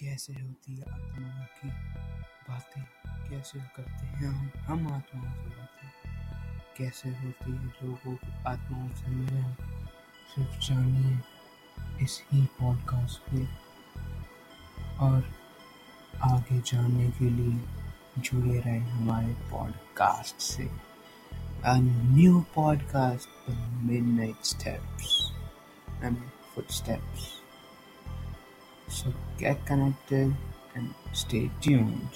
कैसे होती है आत्माओं की बातें? कैसे करते हैं हम? हम आत्माओं से बातें। कैसे होती है लोगों की आत्माओं से मिलन? सिर्फ़ जानिए इस ही पॉडकास्ट पे। और आगे जानने के लिए जुड़े रहे हमारे पॉडकास्ट से। A new podcast midnight steps and footsteps So get connected and stay tuned.